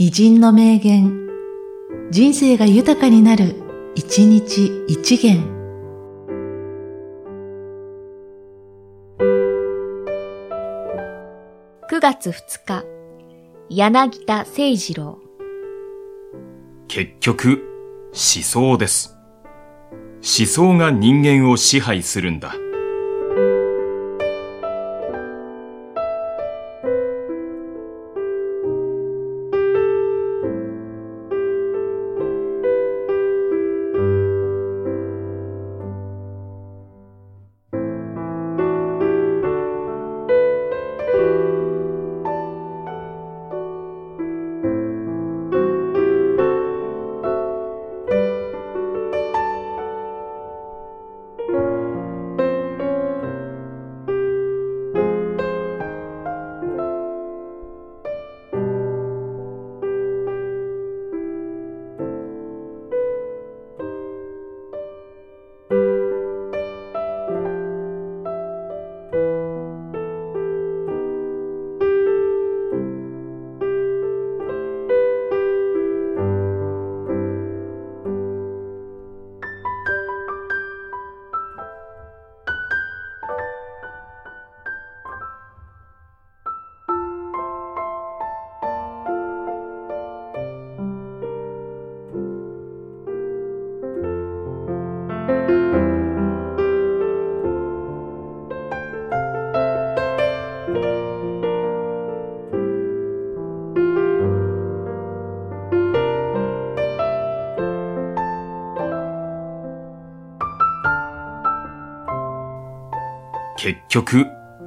偉人の名言、人生が豊かになる、一日一元。9月2日、柳田誠二郎。結局、思想です。思想が人間を支配するんだ。結局、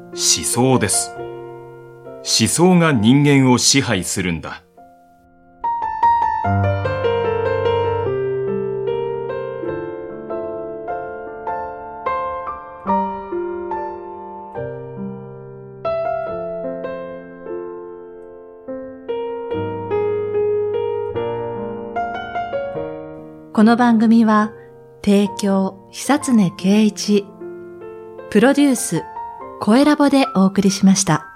思想です。思想が人間を支配するんだ。この番組は、提供、久常圭一、プロデュース、声ラボでお送りしました。